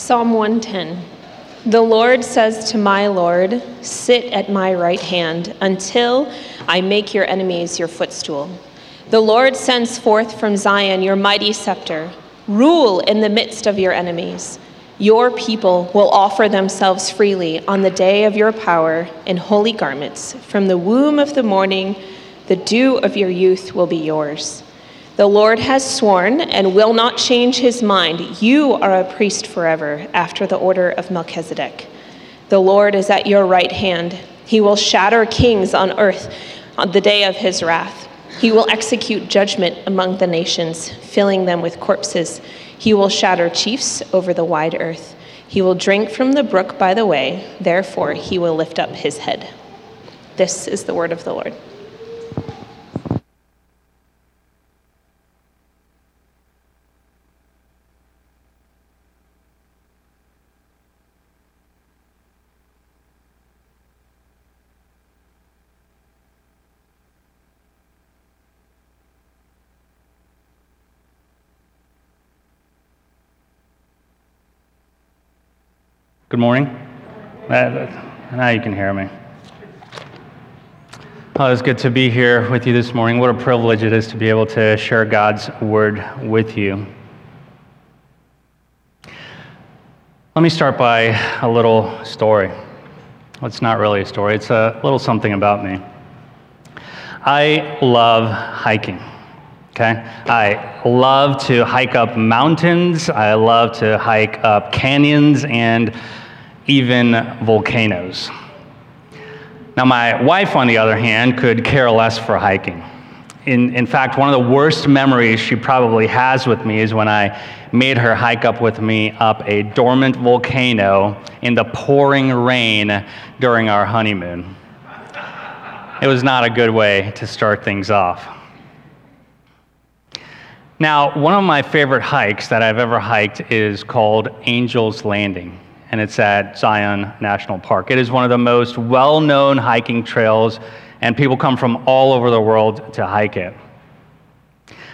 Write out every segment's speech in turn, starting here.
Psalm 110 The Lord says to my Lord, Sit at my right hand until I make your enemies your footstool. The Lord sends forth from Zion your mighty scepter. Rule in the midst of your enemies. Your people will offer themselves freely on the day of your power in holy garments. From the womb of the morning, the dew of your youth will be yours. The Lord has sworn and will not change his mind. You are a priest forever, after the order of Melchizedek. The Lord is at your right hand. He will shatter kings on earth on the day of his wrath. He will execute judgment among the nations, filling them with corpses. He will shatter chiefs over the wide earth. He will drink from the brook by the way, therefore, he will lift up his head. This is the word of the Lord. Good morning. Uh, now you can hear me. Oh, it's good to be here with you this morning. What a privilege it is to be able to share God's word with you. Let me start by a little story. Well, it's not really a story, it's a little something about me. I love hiking. Okay? I love to hike up mountains. I love to hike up canyons and even volcanoes. Now, my wife, on the other hand, could care less for hiking. In, in fact, one of the worst memories she probably has with me is when I made her hike up with me up a dormant volcano in the pouring rain during our honeymoon. It was not a good way to start things off. Now, one of my favorite hikes that I've ever hiked is called Angel's Landing and it's at Zion National Park. It is one of the most well known hiking trails, and people come from all over the world to hike it.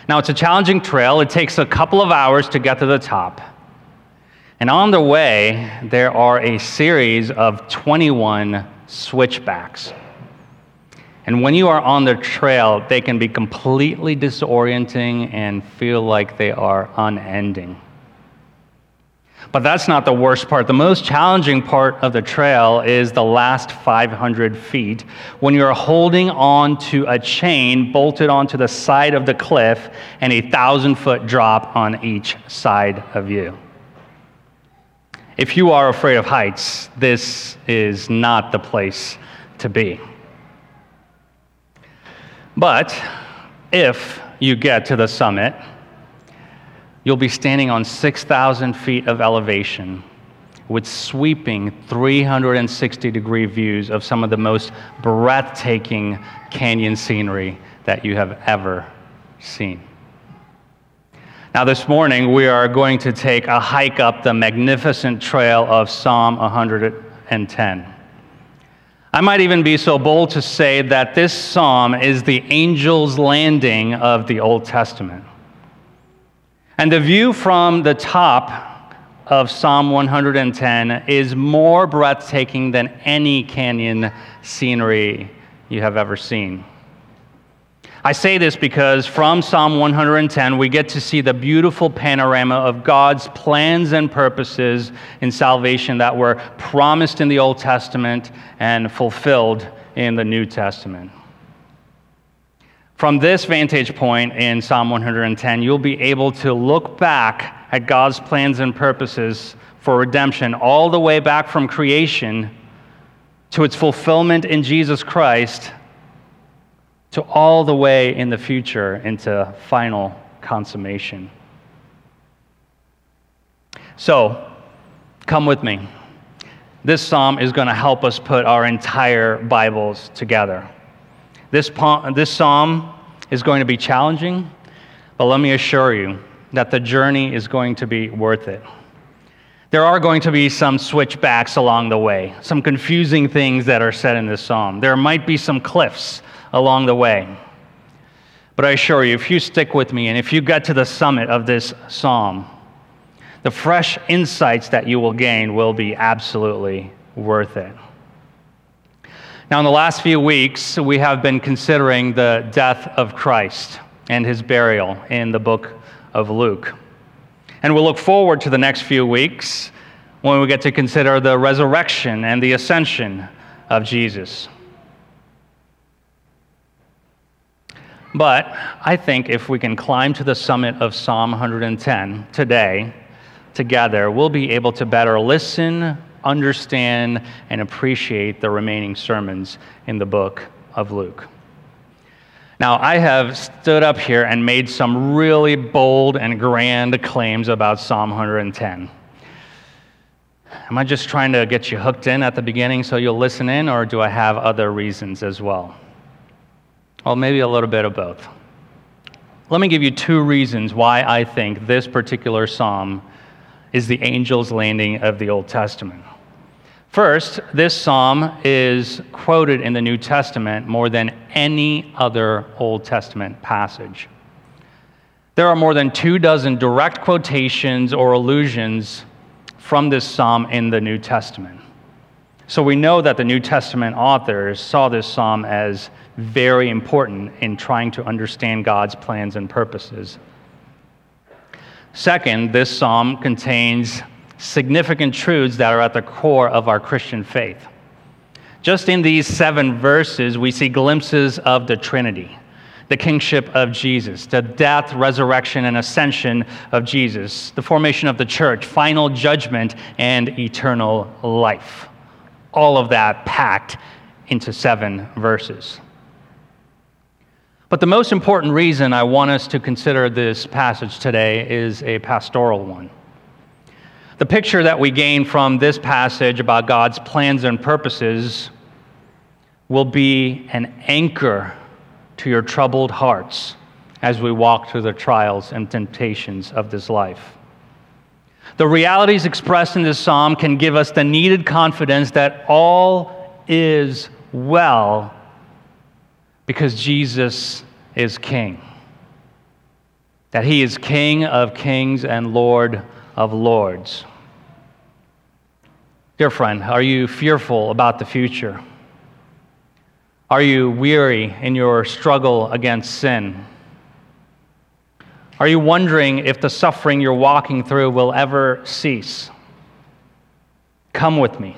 Now, it's a challenging trail. It takes a couple of hours to get to the top. And on the way, there are a series of 21 switchbacks. And when you are on the trail, they can be completely disorienting and feel like they are unending. But that's not the worst part. The most challenging part of the trail is the last 500 feet when you're holding on to a chain bolted onto the side of the cliff and a thousand foot drop on each side of you. If you are afraid of heights, this is not the place to be. But if you get to the summit, you'll be standing on 6,000 feet of elevation with sweeping 360 degree views of some of the most breathtaking canyon scenery that you have ever seen. Now, this morning, we are going to take a hike up the magnificent trail of Psalm 110. I might even be so bold to say that this psalm is the angel's landing of the Old Testament. And the view from the top of Psalm 110 is more breathtaking than any canyon scenery you have ever seen. I say this because from Psalm 110, we get to see the beautiful panorama of God's plans and purposes in salvation that were promised in the Old Testament and fulfilled in the New Testament. From this vantage point in Psalm 110, you'll be able to look back at God's plans and purposes for redemption all the way back from creation to its fulfillment in Jesus Christ to all the way in the future into final consummation. So, come with me. This psalm is going to help us put our entire Bibles together. This, this psalm is going to be challenging, but let me assure you that the journey is going to be worth it. There are going to be some switchbacks along the way, some confusing things that are said in this psalm. There might be some cliffs along the way. But I assure you, if you stick with me and if you get to the summit of this psalm, the fresh insights that you will gain will be absolutely worth it. Now, in the last few weeks, we have been considering the death of Christ and his burial in the book of Luke. And we'll look forward to the next few weeks when we get to consider the resurrection and the ascension of Jesus. But I think if we can climb to the summit of Psalm 110 today, together, we'll be able to better listen, understand, and appreciate the remaining sermons in the book of Luke. Now, I have stood up here and made some really bold and grand claims about Psalm 110. Am I just trying to get you hooked in at the beginning so you'll listen in, or do I have other reasons as well? Well, maybe a little bit of both. Let me give you two reasons why I think this particular psalm is the angel's landing of the Old Testament. First, this psalm is quoted in the New Testament more than any other Old Testament passage. There are more than two dozen direct quotations or allusions from this psalm in the New Testament. So we know that the New Testament authors saw this psalm as very important in trying to understand God's plans and purposes. Second, this psalm contains significant truths that are at the core of our Christian faith. Just in these seven verses, we see glimpses of the Trinity the kingship of Jesus, the death, resurrection, and ascension of Jesus, the formation of the church, final judgment, and eternal life. All of that packed into seven verses. But the most important reason I want us to consider this passage today is a pastoral one. The picture that we gain from this passage about God's plans and purposes will be an anchor to your troubled hearts as we walk through the trials and temptations of this life. The realities expressed in this psalm can give us the needed confidence that all is well because Jesus is King. That he is King of kings and Lord of lords. Dear friend, are you fearful about the future? Are you weary in your struggle against sin? Are you wondering if the suffering you're walking through will ever cease? Come with me.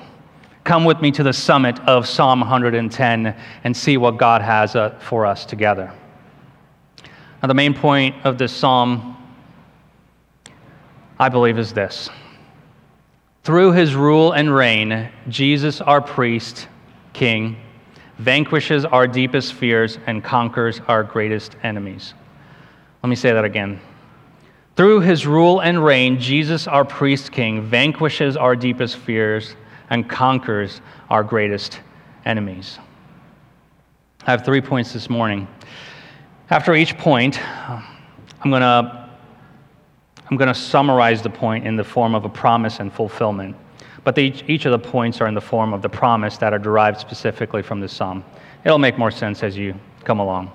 Come with me to the summit of Psalm 110 and see what God has uh, for us together. Now, the main point of this psalm, I believe, is this. Through his rule and reign, Jesus, our priest, king, vanquishes our deepest fears, and conquers our greatest enemies. Let me say that again. Through his rule and reign, Jesus, our priest king, vanquishes our deepest fears and conquers our greatest enemies. I have three points this morning. After each point, I'm going to I'm going to summarize the point in the form of a promise and fulfillment. But each, each of the points are in the form of the promise that are derived specifically from this psalm. It'll make more sense as you come along.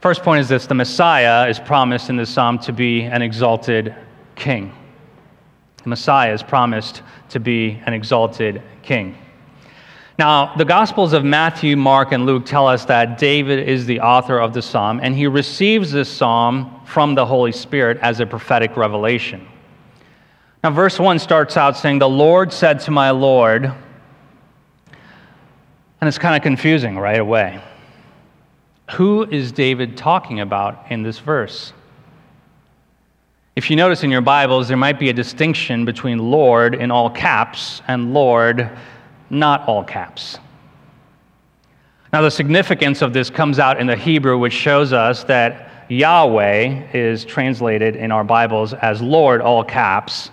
First point is this the Messiah is promised in this psalm to be an exalted king. The Messiah is promised to be an exalted king. Now, the Gospels of Matthew, Mark, and Luke tell us that David is the author of the psalm, and he receives this psalm from the Holy Spirit as a prophetic revelation. Now, verse 1 starts out saying, The Lord said to my Lord, and it's kind of confusing right away. Who is David talking about in this verse? If you notice in your Bibles, there might be a distinction between Lord in all caps and Lord not all caps. Now, the significance of this comes out in the Hebrew, which shows us that Yahweh is translated in our Bibles as Lord, all caps,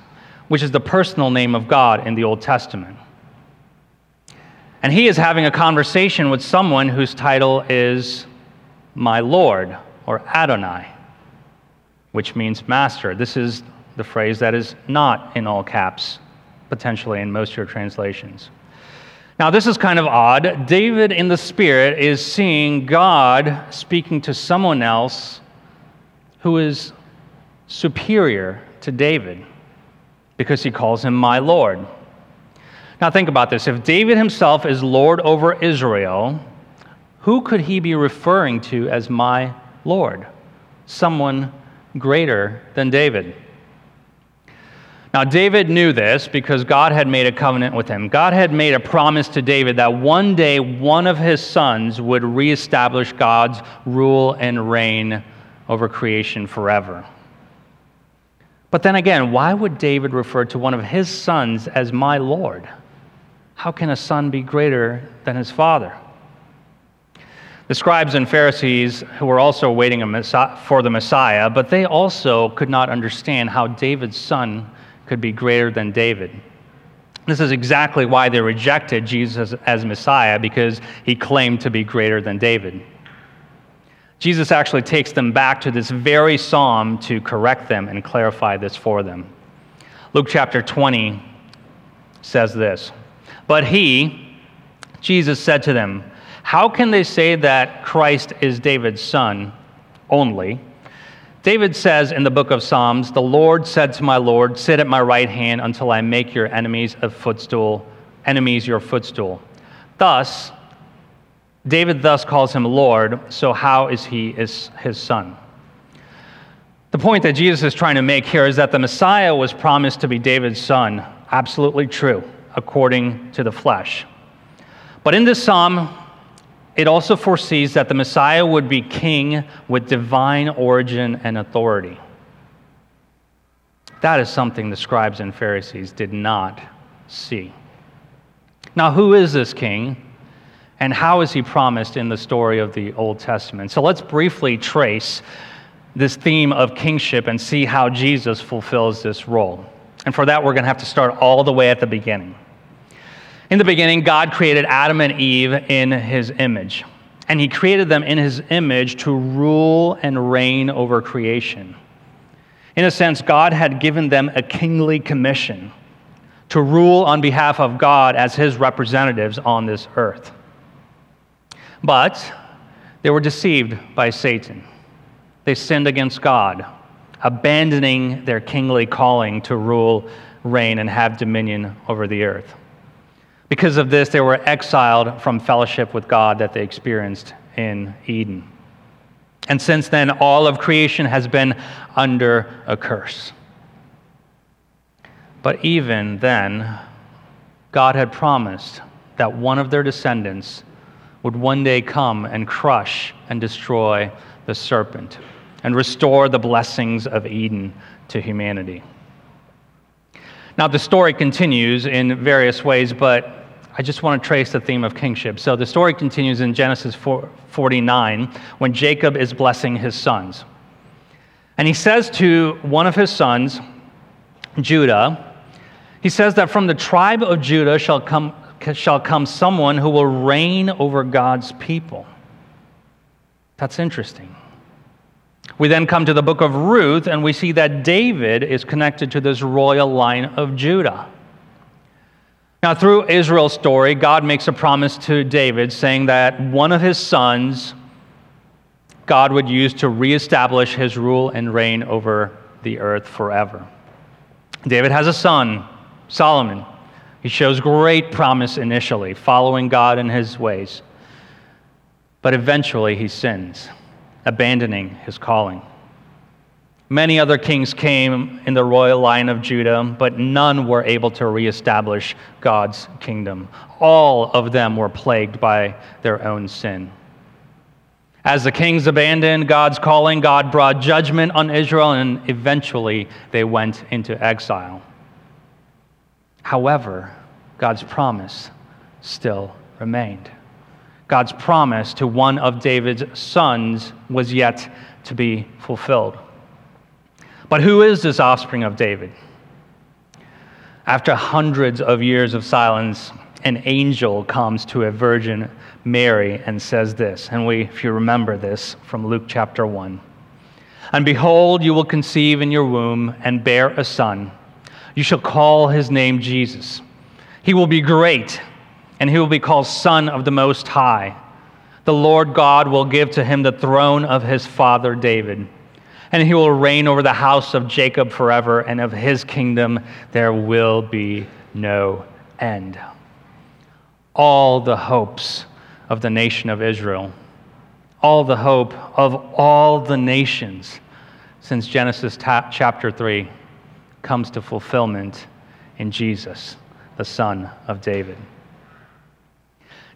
which is the personal name of God in the Old Testament. And he is having a conversation with someone whose title is my Lord or Adonai, which means master. This is the phrase that is not in all caps, potentially in most of your translations. Now, this is kind of odd. David in the Spirit is seeing God speaking to someone else who is superior to David. because he calls him my Lord. Now, think about this. If David himself is Lord over Israel, who could he be referring to as my Lord? Someone greater than David. Now, David knew this because God had made a covenant with him. God had made a promise to David that one day one of his sons would reestablish God's rule and reign over creation forever. But then again, why would David refer to one of his sons as my Lord? How can a son be greater than his father? The scribes and Pharisees, who were also waiting for the Messiah, but they also could not understand how David's son could be greater than David. This is exactly why they rejected Jesus as Messiah, because he claimed to be greater than David. Jesus actually takes them back to this very psalm to correct them and clarify this for them. Luke chapter 20 says this But he, Jesus, said to them, How can they say that Christ is David's son only? David says in the book of Psalms, The Lord said to my Lord, Sit at my right hand until I make your enemies a footstool, enemies your footstool. Thus, David thus calls him Lord, so how is he his, his son? The point that Jesus is trying to make here is that the Messiah was promised to be David's son. Absolutely true, according to the flesh. But in this psalm, it also foresees that the Messiah would be king with divine origin and authority. That is something the scribes and Pharisees did not see. Now, who is this king? And how is he promised in the story of the Old Testament? So let's briefly trace this theme of kingship and see how Jesus fulfills this role. And for that, we're going to have to start all the way at the beginning. In the beginning, God created Adam and Eve in his image, and he created them in his image to rule and reign over creation. In a sense, God had given them a kingly commission to rule on behalf of God as his representatives on this earth. But they were deceived by Satan. They sinned against God, abandoning their kingly calling to rule, reign, and have dominion over the earth. Because of this, they were exiled from fellowship with God that they experienced in Eden. And since then, all of creation has been under a curse. But even then, God had promised that one of their descendants would one day come and crush and destroy the serpent and restore the blessings of Eden to humanity. Now, the story continues in various ways, but I just want to trace the theme of kingship. So the story continues in Genesis 49 when Jacob is blessing his sons. And he says to one of his sons, Judah, he says that from the tribe of Judah shall come, shall come someone who will reign over God's people. That's interesting. We then come to the book of Ruth, and we see that David is connected to this royal line of Judah. Now, through Israel's story, God makes a promise to David saying that one of his sons God would use to reestablish his rule and reign over the earth forever. David has a son, Solomon. He shows great promise initially, following God in his ways. But eventually he sins, abandoning his calling. Many other kings came in the royal line of Judah, but none were able to reestablish God's kingdom. All of them were plagued by their own sin. As the kings abandoned God's calling, God brought judgment on Israel, and eventually they went into exile. However, God's promise still remained. God's promise to one of David's sons was yet to be fulfilled. But who is this offspring of David? After hundreds of years of silence, an angel comes to a virgin Mary and says this. And we, if you remember this from Luke chapter 1. And behold, you will conceive in your womb and bear a son. You shall call his name Jesus. He will be great, and he will be called Son of the Most High. The Lord God will give to him the throne of his father David And he will reign over the house of Jacob forever, and of his kingdom there will be no end. All the hopes of the nation of Israel, all the hope of all the nations since Genesis chapter 3 comes to fulfillment in Jesus, the Son of David.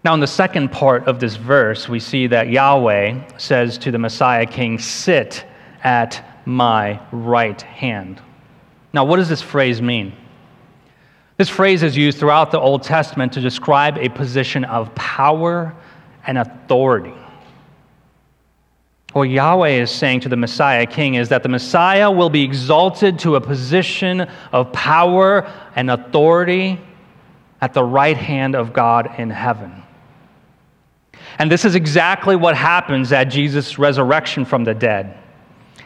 Now, in the second part of this verse, we see that Yahweh says to the Messiah king, Sit at my right hand. Now, what does this phrase mean? This phrase is used throughout the Old Testament to describe a position of power and authority. What Yahweh is saying to the Messiah king is that the Messiah will be exalted to a position of power and authority at the right hand of God in heaven. And this is exactly what happens at Jesus' resurrection from the dead.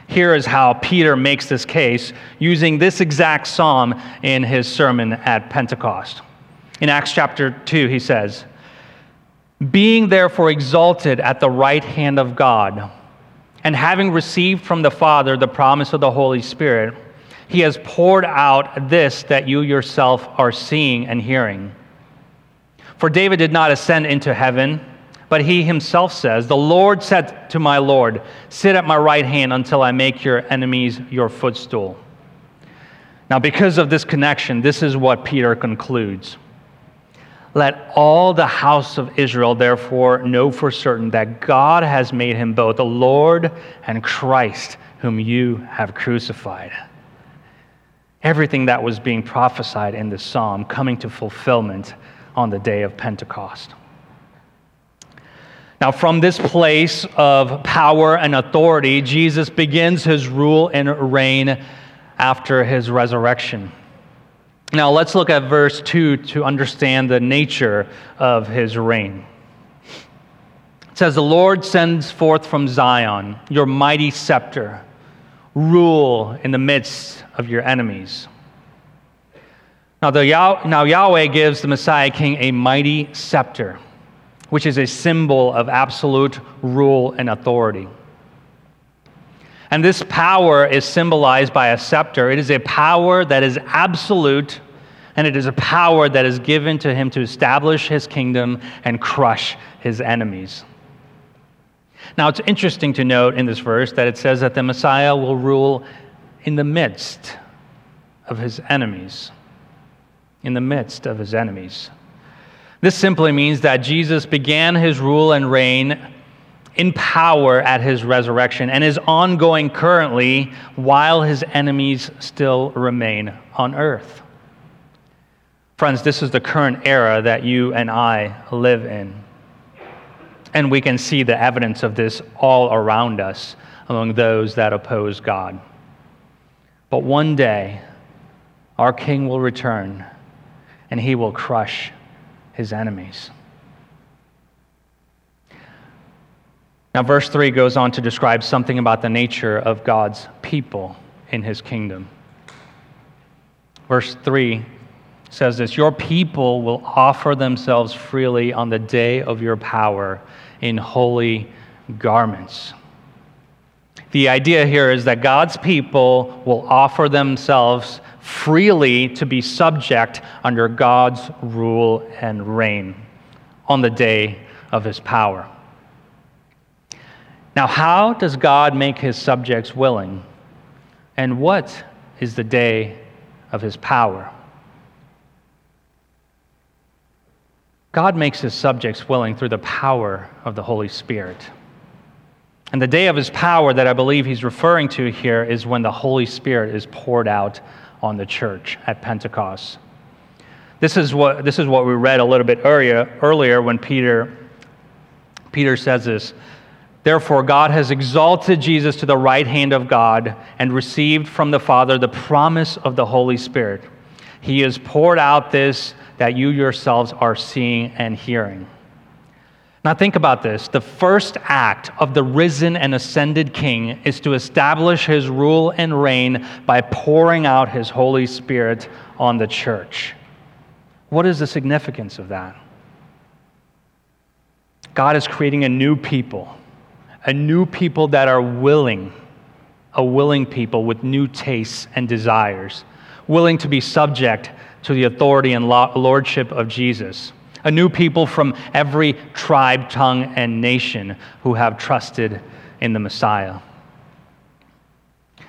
Here is how Peter makes this case using this exact psalm in his sermon at Pentecost. In Acts chapter 2, he says, Being therefore exalted at the right hand of God, and having received from the Father the promise of the Holy Spirit, he has poured out this that you yourself are seeing and hearing. For David did not ascend into heaven but he himself says, The Lord said to my Lord, Sit at my right hand until I make your enemies your footstool. Now, because of this connection, this is what Peter concludes. Let all the house of Israel therefore know for certain that God has made him both the Lord and Christ, whom you have crucified. Everything that was being prophesied in this psalm coming to fulfillment on the day of Pentecost. Now, from this place of power and authority, Jesus begins his rule and reign after his resurrection. Now, let's look at verse 2 to understand the nature of his reign. It says, The Lord sends forth from Zion your mighty scepter, rule in the midst of your enemies. Now, the, now Yahweh gives the Messiah king a mighty scepter which is a symbol of absolute rule and authority. And this power is symbolized by a scepter. It is a power that is absolute, and it is a power that is given to him to establish his kingdom and crush his enemies. Now, it's interesting to note in this verse that it says that the Messiah will rule in the midst of his enemies. In the midst of his enemies. This simply means that Jesus began his rule and reign in power at his resurrection and is ongoing currently while his enemies still remain on earth. Friends, this is the current era that you and I live in. And we can see the evidence of this all around us among those that oppose God. But one day, our King will return and he will crush his enemies. Now, verse 3 goes on to describe something about the nature of God's people in his kingdom. Verse 3 says this Your people will offer themselves freely on the day of your power in holy garments. The idea here is that God's people will offer themselves freely to be subject under God's rule and reign on the day of his power. Now, how does God make his subjects willing? And what is the day of his power? God makes his subjects willing through the power of the Holy Spirit. And the day of his power that I believe he's referring to here is when the Holy Spirit is poured out on the church at Pentecost. This is what, this is what we read a little bit earlier, earlier when Peter, Peter says this. Therefore, God has exalted Jesus to the right hand of God and received from the Father the promise of the Holy Spirit. He has poured out this that you yourselves are seeing and hearing. Now, think about this. The first act of the risen and ascended King is to establish his rule and reign by pouring out his Holy Spirit on the church. What is the significance of that? God is creating a new people, a new people that are willing, a willing people with new tastes and desires, willing to be subject to the authority and lordship of Jesus. A new people from every tribe, tongue, and nation who have trusted in the Messiah.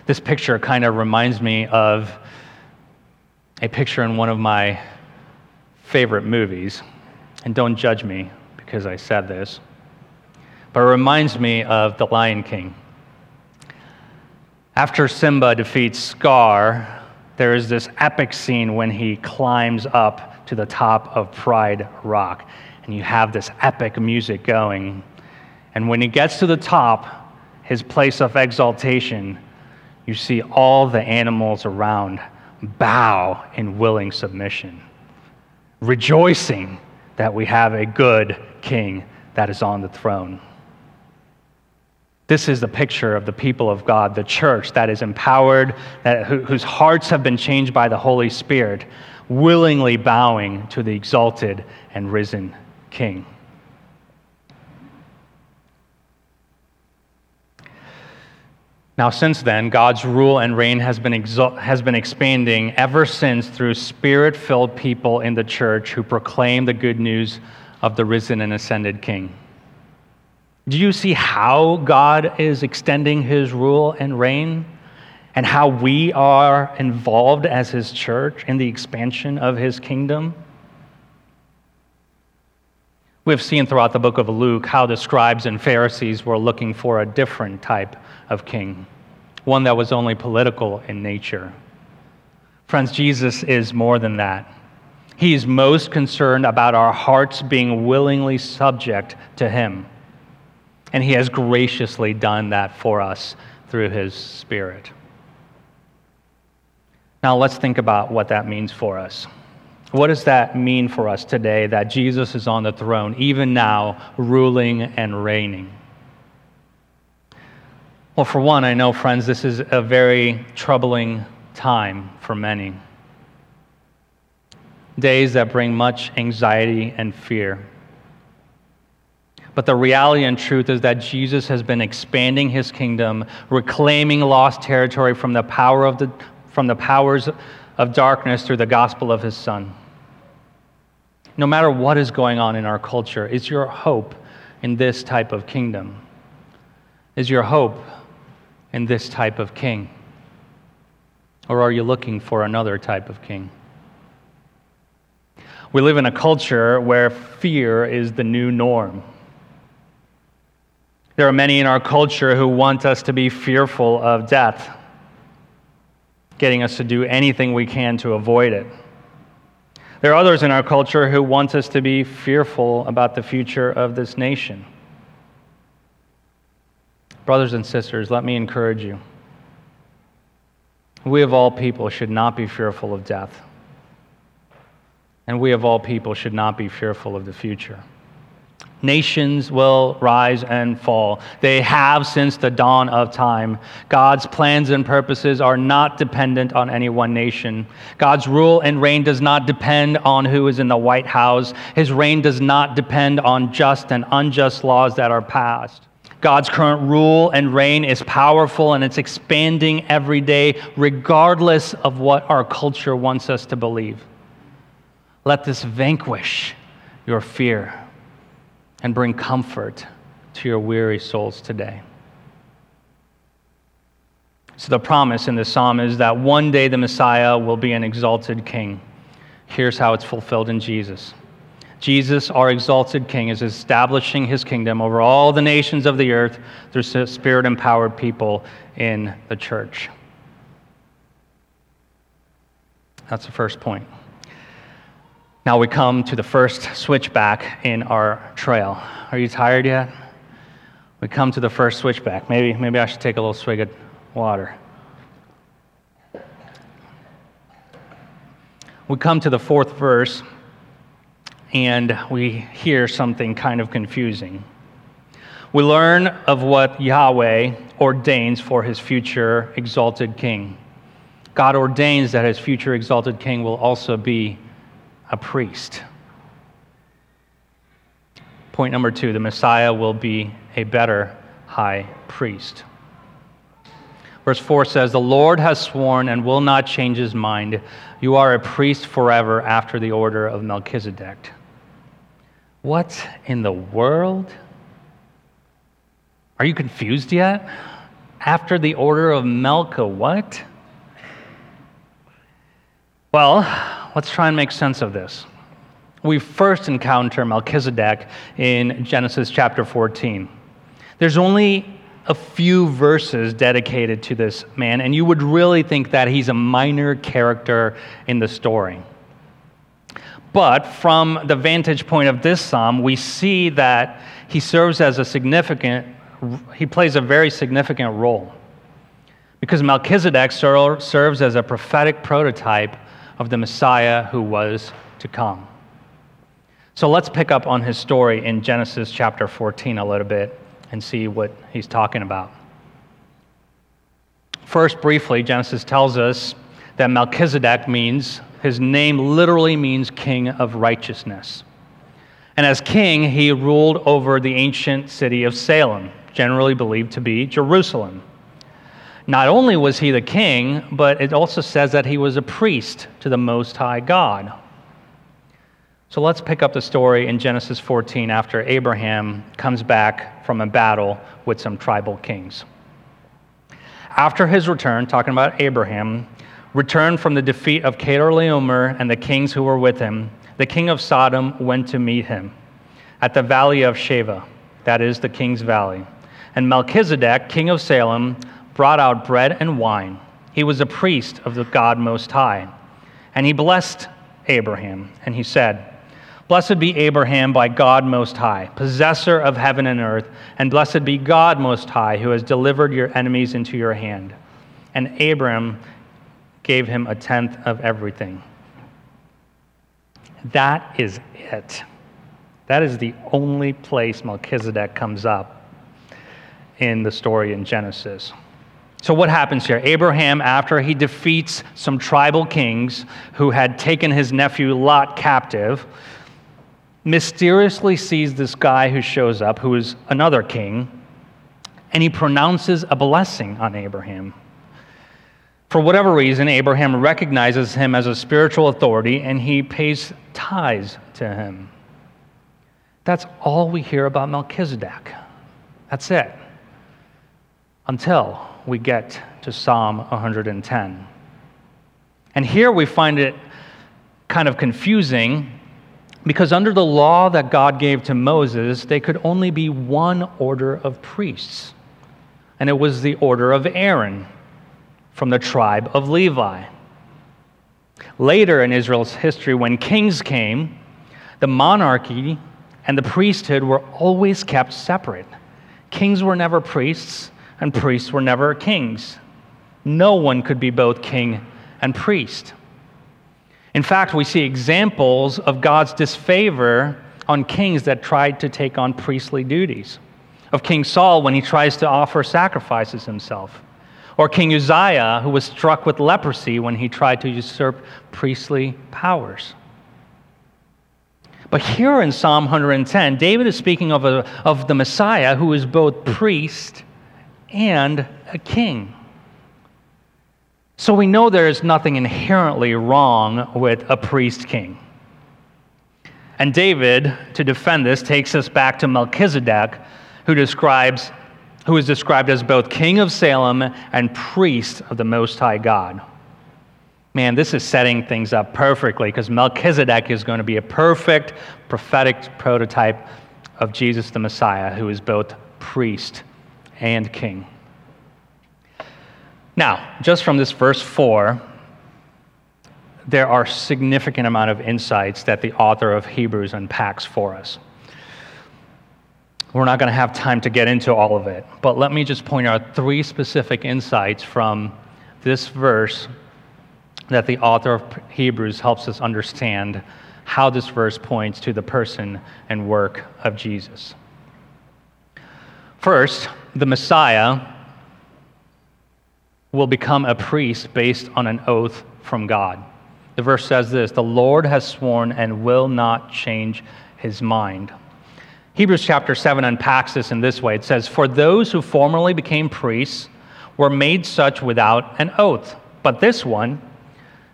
This picture kind of reminds me of a picture in one of my favorite movies. And don't judge me because I said this, but it reminds me of The Lion King. After Simba defeats Scar, there is this epic scene when he climbs up to the top of Pride Rock, and you have this epic music going. And when he gets to the top, his place of exaltation, you see all the animals around bow in willing submission, rejoicing that we have a good king that is on the throne. This is the picture of the people of God, the church that is empowered, that, whose hearts have been changed by the Holy Spirit, willingly bowing to the exalted and risen King. Now, since then, God's rule and reign has been, exu- has been expanding ever since through spirit filled people in the church who proclaim the good news of the risen and ascended King. Do you see how God is extending his rule and reign? And how we are involved as his church in the expansion of his kingdom? We've seen throughout the book of Luke how the scribes and Pharisees were looking for a different type of king, one that was only political in nature. Friends, Jesus is more than that. He is most concerned about our hearts being willingly subject to him. And he has graciously done that for us through his Spirit. Now, let's think about what that means for us. What does that mean for us today that Jesus is on the throne, even now, ruling and reigning? Well, for one, I know, friends, this is a very troubling time for many. Days that bring much anxiety and fear. But the reality and truth is that Jesus has been expanding his kingdom, reclaiming lost territory from the, power of the, from the powers of darkness through the gospel of his Son. No matter what is going on in our culture, is your hope in this type of kingdom? Is your hope in this type of king? Or are you looking for another type of king? We live in a culture where fear is the new norm. There are many in our culture who want us to be fearful of death, getting us to do anything we can to avoid it. There are others in our culture who want us to be fearful about the future of this nation. Brothers and sisters, let me encourage you. We of all people should not be fearful of death. And we of all people should not be fearful of the future. Nations will rise and fall. They have since the dawn of time. God's plans and purposes are not dependent on any one nation. God's rule and reign does not depend on who is in the White House. His reign does not depend on just and unjust laws that are passed. God's current rule and reign is powerful and it's expanding every day, regardless of what our culture wants us to believe. Let this vanquish your fear and bring comfort to your weary souls today. So, the promise in this psalm is that one day the Messiah will be an exalted king. Here's how it's fulfilled in Jesus. Jesus, our exalted King, is establishing his kingdom over all the nations of the earth through spirit empowered people in the church. That's the first point. Now we come to the first switchback in our trail. Are you tired yet? We come to the first switchback. Maybe, maybe I should take a little swig of water. We come to the fourth verse, and we hear something kind of confusing. We learn of what Yahweh ordains for his future exalted king. God ordains that his future exalted king will also be a priest. Point number two the Messiah will be a better high priest. Verse 4 says, The Lord has sworn and will not change his mind. You are a priest forever after the order of Melchizedek. What in the world? Are you confused yet? After the order of Melka, what? Well, let's try and make sense of this. We first encounter Melchizedek in Genesis chapter 14. There's only a few verses dedicated to this man, and you would really think that he's a minor character in the story. But from the vantage point of this psalm, we see that he serves as a significant, he plays a very significant role. Because Melchizedek serves as a prophetic prototype of the Messiah who was to come. So let's pick up on his story in Genesis chapter 14 a little bit and see what he's talking about. First, briefly, Genesis tells us that Melchizedek means, his name literally means king of righteousness. And as king, he ruled over the ancient city of Salem, generally believed to be Jerusalem. Not only was he the king, but it also says that he was a priest to the Most High God. So let's pick up the story in Genesis 14 after Abraham comes back from a battle with some tribal kings. After his return, talking about Abraham, returned from the defeat of Chedorlaomer and the kings who were with him, the king of Sodom went to meet him at the valley of Shaveh, that is the king's valley. And Melchizedek, king of Salem, brought out bread and wine. He was a priest of the God Most High. And he blessed Abraham, and he said, Blessed be Abraham by God Most High, possessor of heaven and earth, and blessed be God Most High, who has delivered your enemies into your hand. And Abram gave him a tenth of everything. That is it. That is the only place Melchizedek comes up in the story in Genesis. So, what happens here? Abraham, after he defeats some tribal kings who had taken his nephew Lot captive, mysteriously sees this guy who shows up, who is another king, and he pronounces a blessing on Abraham. For whatever reason, Abraham recognizes him as a spiritual authority and he pays tithes to him. That's all we hear about Melchizedek. That's it. Until we get to Psalm 110. And here we find it kind of confusing because under the law that God gave to Moses, they could only be one order of priests. And it was the order of Aaron from the tribe of Levi. Later in Israel's history, when kings came, the monarchy and the priesthood were always kept separate. Kings were never priests, and priests were never kings. No one could be both king and priest. In fact, we see examples of God's disfavor on kings that tried to take on priestly duties. Of King Saul when he tries to offer sacrifices himself. Or King Uzziah, who was struck with leprosy when he tried to usurp priestly powers. But here in Psalm 110, David is speaking of, a, of the Messiah who is both priest and a king. So we know there is nothing inherently wrong with a priest king. And David, to defend this, takes us back to Melchizedek, who describes who is described as both king of Salem and priest of the Most High God. Man, this is setting things up perfectly because Melchizedek is going to be a perfect prophetic prototype of Jesus the Messiah, who is both priest and king. Now, just from this verse 4, there are significant amount of insights that the author of Hebrews unpacks for us. We're not going to have time to get into all of it, but let me just point out three specific insights from this verse that the author of Hebrews helps us understand how this verse points to the person and work of Jesus. First, the Messiah will become a priest based on an oath from God. The verse says this The Lord has sworn and will not change his mind. Hebrews chapter 7 unpacks this in this way it says, For those who formerly became priests were made such without an oath. But this one,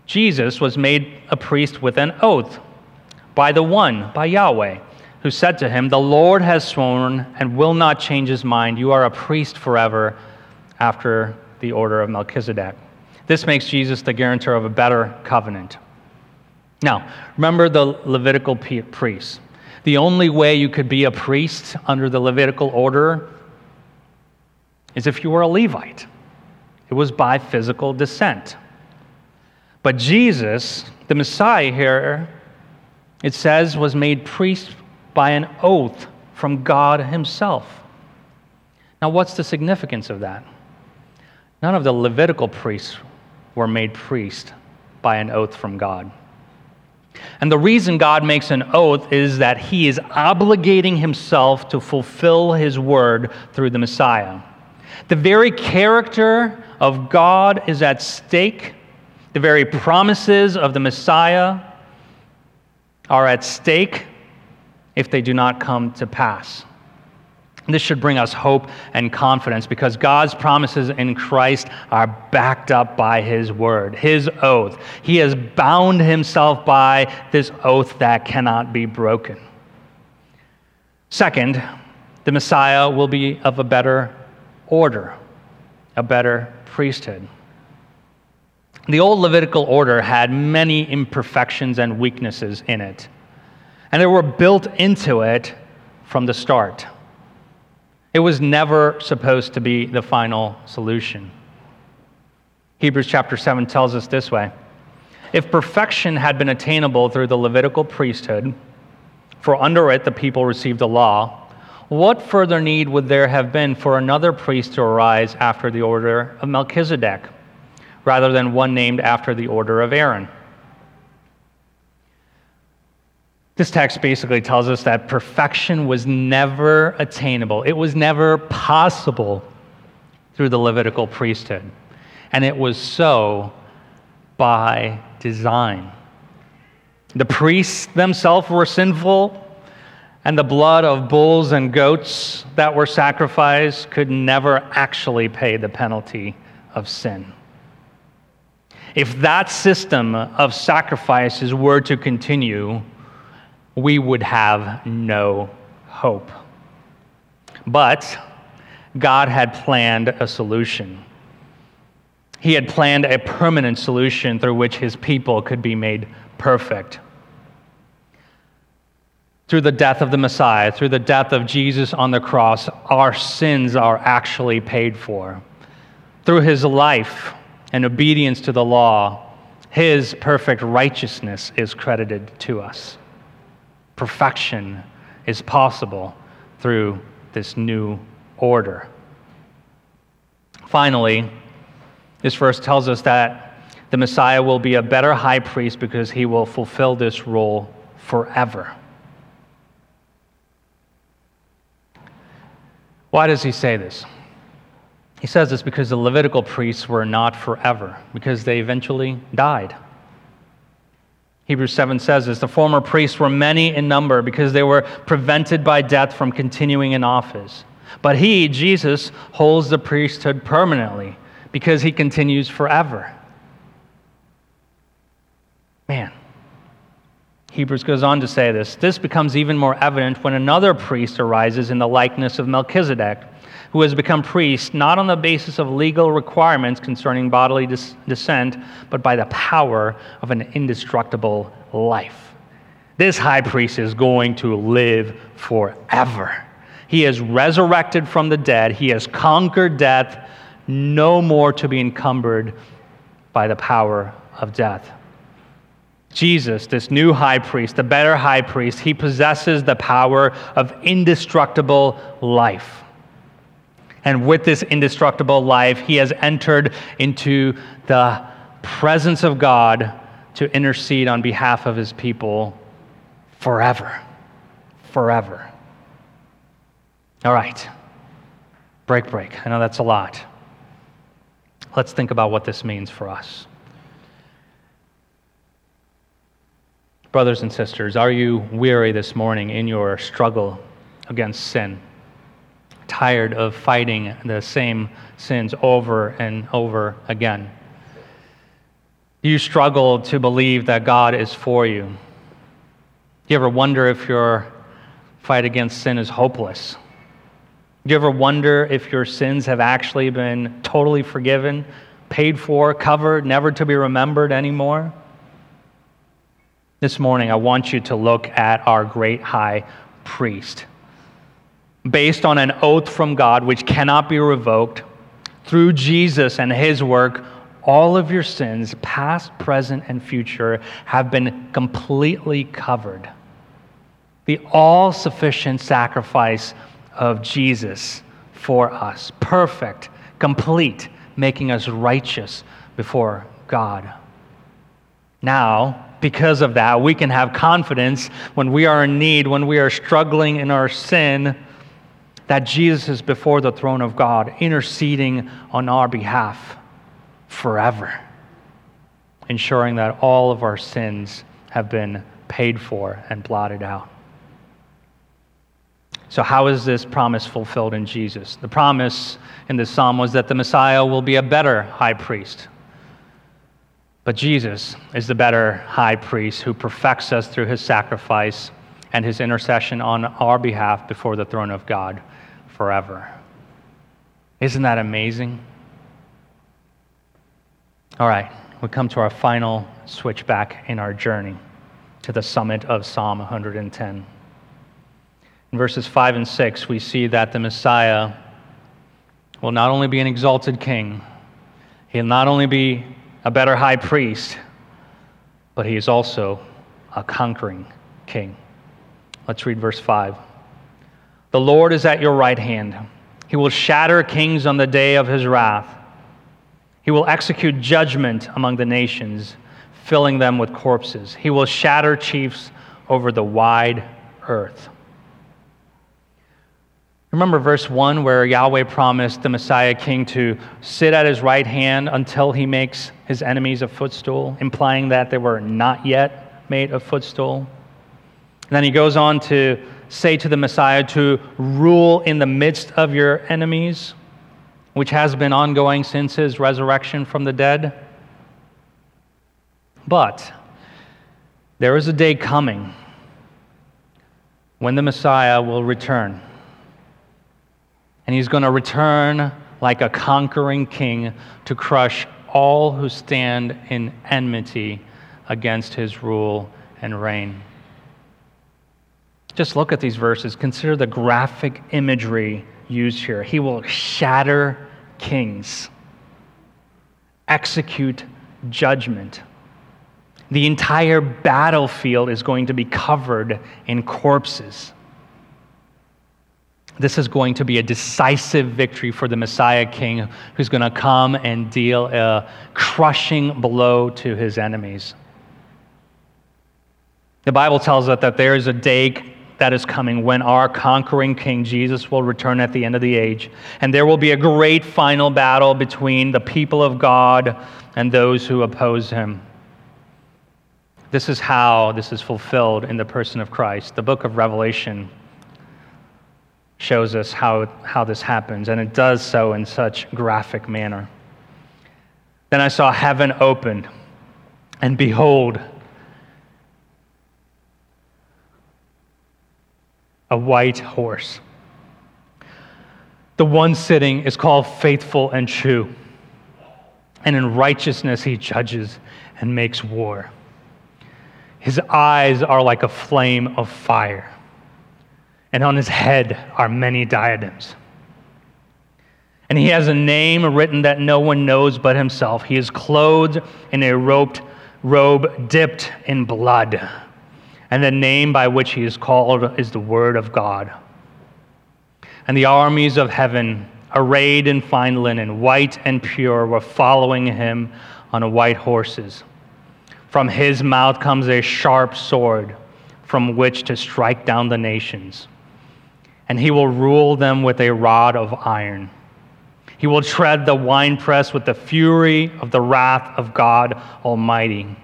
Jesus, was made a priest with an oath by the one, by Yahweh, who said to him, The Lord has sworn and will not change his mind. You are a priest forever after the order of Melchizedek. This makes Jesus the guarantor of a better covenant. Now, remember the Levitical priests. The only way you could be a priest under the Levitical order is if you were a Levite. It was by physical descent. But Jesus, the Messiah here, it says, was made priest by an oath from God Himself. Now, what's the significance of that? None of the Levitical priests were made priest by an oath from God. And the reason God makes an oath is that He is obligating Himself to fulfill His word through the Messiah. The very character of God is at stake. The very promises of the Messiah are at stake if they do not come to pass. This should bring us hope and confidence because God's promises in Christ are backed up by His word, His oath. He has bound Himself by this oath that cannot be broken. Second, the Messiah will be of a better order, a better priesthood. The old Levitical order had many imperfections and weaknesses in it, and they were built into it from the start. It was never supposed to be the final solution. Hebrews chapter 7 tells us this way If perfection had been attainable through the Levitical priesthood, for under it the people received the law, what further need would there have been for another priest to arise after the order of Melchizedek, rather than one named after the order of Aaron? This text basically tells us that perfection was never attainable, it was never possible through the Levitical priesthood. And it was so by design. The priests themselves were sinful, and the blood of bulls and goats that were sacrificed could never actually pay the penalty of sin. If that system of sacrifices were to continue, we would have no hope. But God had planned a solution. He had planned a permanent solution through which his people could be made perfect through the death of the Messiah, through the death of Jesus on the cross, our sins are actually paid for. Through his life and obedience to the law, his perfect righteousness is credited to us. Perfection is possible through this new order. Finally, this verse tells us that the Messiah will be a better high priest because he will fulfill this role forever. Why does he say this? He says this because the Levitical priests were not forever, because they eventually died. Hebrews 7 says this the former priests were many in number because they were prevented by death from continuing in office. But he, Jesus, holds the priesthood permanently because he continues forever. Man, Hebrews goes on to say this. This becomes even more evident when another priest arises in the likeness of Melchizedek, who has become priest not on the basis of legal requirements concerning bodily des- descent, but by the power of an indestructible life. This high priest is going to live forever. He is resurrected from the dead, he has conquered death, no more to be encumbered by the power of death. Jesus, this new high priest, the better high priest, he possesses the power of indestructible life. And with this indestructible life, he has entered into the presence of God to intercede on behalf of his people forever. Forever. All right. Break, break. I know that's a lot. Let's think about what this means for us. Brothers and sisters, are you weary this morning in your struggle against sin? Tired of fighting the same sins over and over again? Do you struggle to believe that God is for you? Do you ever wonder if your fight against sin is hopeless? Do you ever wonder if your sins have actually been totally forgiven, paid for, covered, never to be remembered anymore? This morning, I want you to look at our great high priest. Based on an oath from God which cannot be revoked, through Jesus and his work, all of your sins, past, present, and future, have been completely covered. The all sufficient sacrifice of Jesus for us, perfect, complete, making us righteous before God. Now, because of that, we can have confidence when we are in need, when we are struggling in our sin, that Jesus is before the throne of God, interceding on our behalf forever, ensuring that all of our sins have been paid for and blotted out. So, how is this promise fulfilled in Jesus? The promise in this psalm was that the Messiah will be a better high priest. But Jesus is the better high priest who perfects us through his sacrifice and his intercession on our behalf before the throne of God forever. Isn't that amazing? All right, we come to our final switchback in our journey to the summit of Psalm 110. In verses 5 and 6, we see that the Messiah will not only be an exalted king, he'll not only be a better high priest, but he is also a conquering king. Let's read verse 5. The Lord is at your right hand. He will shatter kings on the day of his wrath. He will execute judgment among the nations, filling them with corpses. He will shatter chiefs over the wide earth. Remember verse 1 where Yahweh promised the Messiah king to sit at his right hand until he makes his enemies a footstool, implying that they were not yet made a footstool. And then he goes on to say to the Messiah to rule in the midst of your enemies, which has been ongoing since his resurrection from the dead. But there is a day coming when the Messiah will return and he's going to return like a conquering king to crush all who stand in enmity against his rule and reign. Just look at these verses. Consider the graphic imagery used here. He will shatter kings, execute judgment. The entire battlefield is going to be covered in corpses. This is going to be a decisive victory for the Messiah King who's going to come and deal a crushing blow to his enemies. The Bible tells us that there is a day that is coming when our conquering King Jesus will return at the end of the age, and there will be a great final battle between the people of God and those who oppose him. This is how this is fulfilled in the person of Christ. The book of Revelation shows us how, how this happens, and it does so in such graphic manner. Then I saw heaven opened, and behold, a white horse. The one sitting is called faithful and true, and in righteousness he judges and makes war. His eyes are like a flame of fire and on his head are many diadems. And he has a name written that no one knows but himself. He is clothed in a roped robe dipped in blood. And the name by which he is called is the Word of God. And the armies of heaven, arrayed in fine linen, white and pure, were following him on white horses. From his mouth comes a sharp sword from which to strike down the nations and he will rule them with a rod of iron. He will tread the winepress with the fury of the wrath of God Almighty.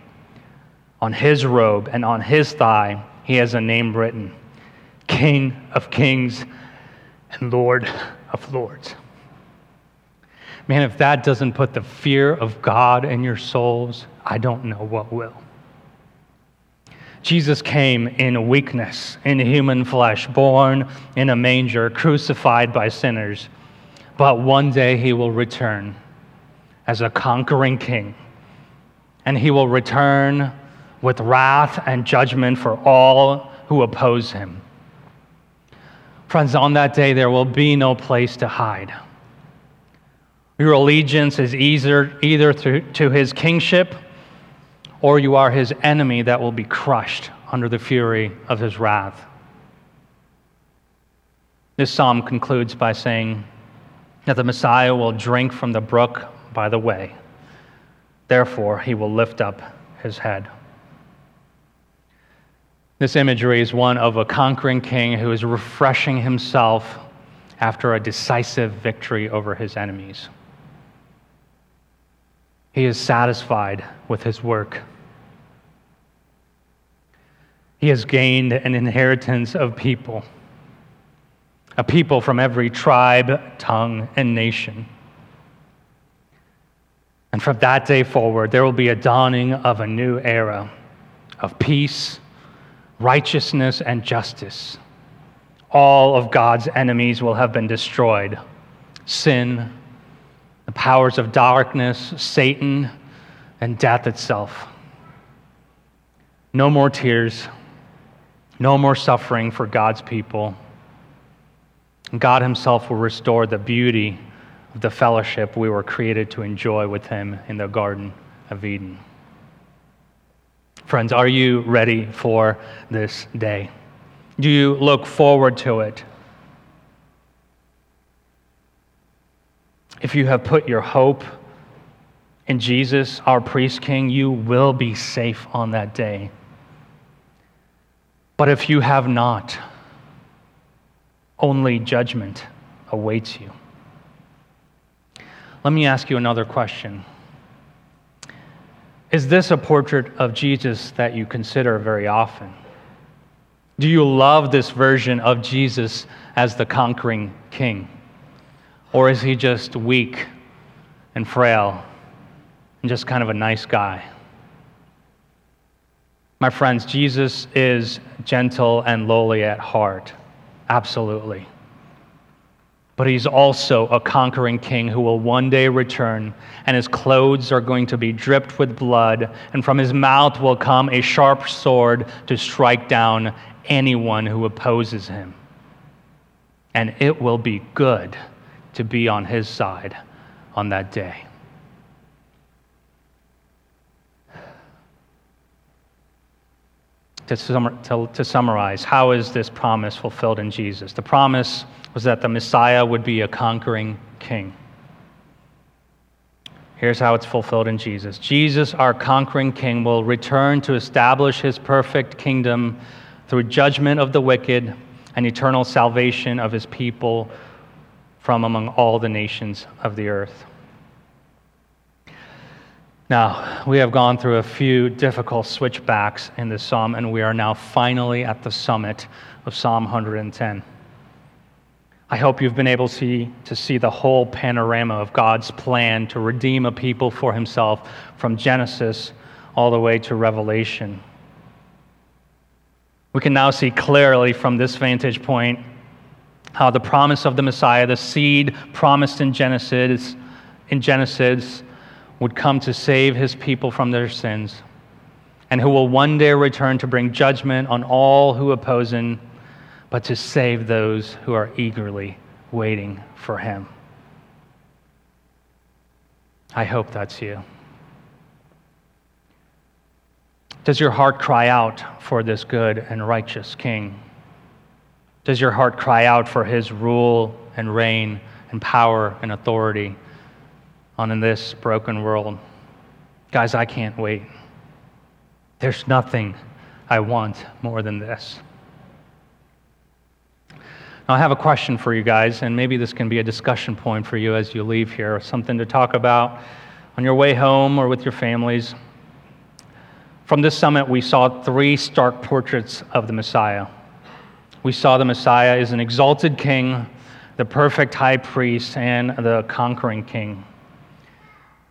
On his robe and on his thigh, he has a name written King of Kings and Lord of Lords. Man, if that doesn't put the fear of God in your souls, I don't know what will. Jesus came in weakness, in human flesh, born in a manger, crucified by sinners. But one day he will return as a conquering king, and he will return with wrath and judgment for all who oppose him. Friends, on that day there will be no place to hide. Your allegiance is either, either to his kingship or you are his enemy that will be crushed under the fury of his wrath. This psalm concludes by saying that the Messiah will drink from the brook by the way. Therefore, he will lift up his head. This imagery is one of a conquering king who is refreshing himself after a decisive victory over his enemies. He is satisfied with his work. He has gained an inheritance of people, a people from every tribe, tongue, and nation. And from that day forward, there will be a dawning of a new era of peace, righteousness, and justice. All of God's enemies will have been destroyed sin, the powers of darkness, Satan, and death itself. No more tears no more suffering for God's people. God Himself will restore the beauty of the fellowship we were created to enjoy with Him in the Garden of Eden. Friends, are you ready for this day? Do you look forward to it? If you have put your hope in Jesus, our priest king, you will be safe on that day. But if you have not, only judgment awaits you. Let me ask you another question. Is this a portrait of Jesus that you consider very often? Do you love this version of Jesus as the conquering king? Or is he just weak and frail and just kind of a nice guy? My friends, Jesus is gentle and lowly at heart. Absolutely. But he's also a conquering king who will one day return, and his clothes are going to be dripped with blood, and from his mouth will come a sharp sword to strike down anyone who opposes him. And it will be good to be on his side on that day. To, to, to summarize, how is this promise fulfilled in Jesus? The promise was that the Messiah would be a conquering king. Here's how it's fulfilled in Jesus Jesus, our conquering king, will return to establish his perfect kingdom through judgment of the wicked and eternal salvation of his people from among all the nations of the earth. Now, we have gone through a few difficult switchbacks in this psalm, and we are now finally at the summit of Psalm 110. I hope you've been able to see, to see the whole panorama of God's plan to redeem a people for himself from Genesis all the way to Revelation. We can now see clearly from this vantage point how the promise of the Messiah, the seed promised in Genesis, in Genesis, would come to save his people from their sins, and who will one day return to bring judgment on all who oppose him, but to save those who are eagerly waiting for him. I hope that's you. Does your heart cry out for this good and righteous king? Does your heart cry out for his rule and reign and power and authority? On in this broken world. Guys, I can't wait. There's nothing I want more than this. Now, I have a question for you guys, and maybe this can be a discussion point for you as you leave here, something to talk about on your way home or with your families. From this summit, we saw three stark portraits of the Messiah. We saw the Messiah as an exalted king the perfect high priest and the conquering king.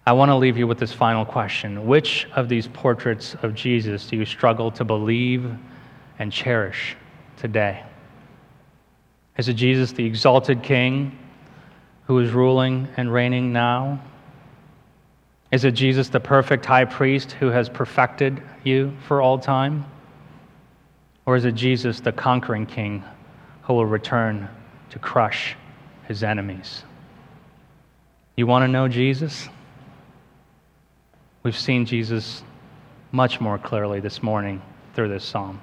I want to leave you with this final question Which of these portraits of Jesus do you struggle to believe and cherish today? Is it Jesus, the exalted king, who is ruling and reigning now? Is it Jesus, the perfect high priest, who has perfected you for all time? Or is it Jesus, the conquering king, who will return to crush his enemies? You want to know Jesus? We've seen Jesus much more clearly this morning through this psalm.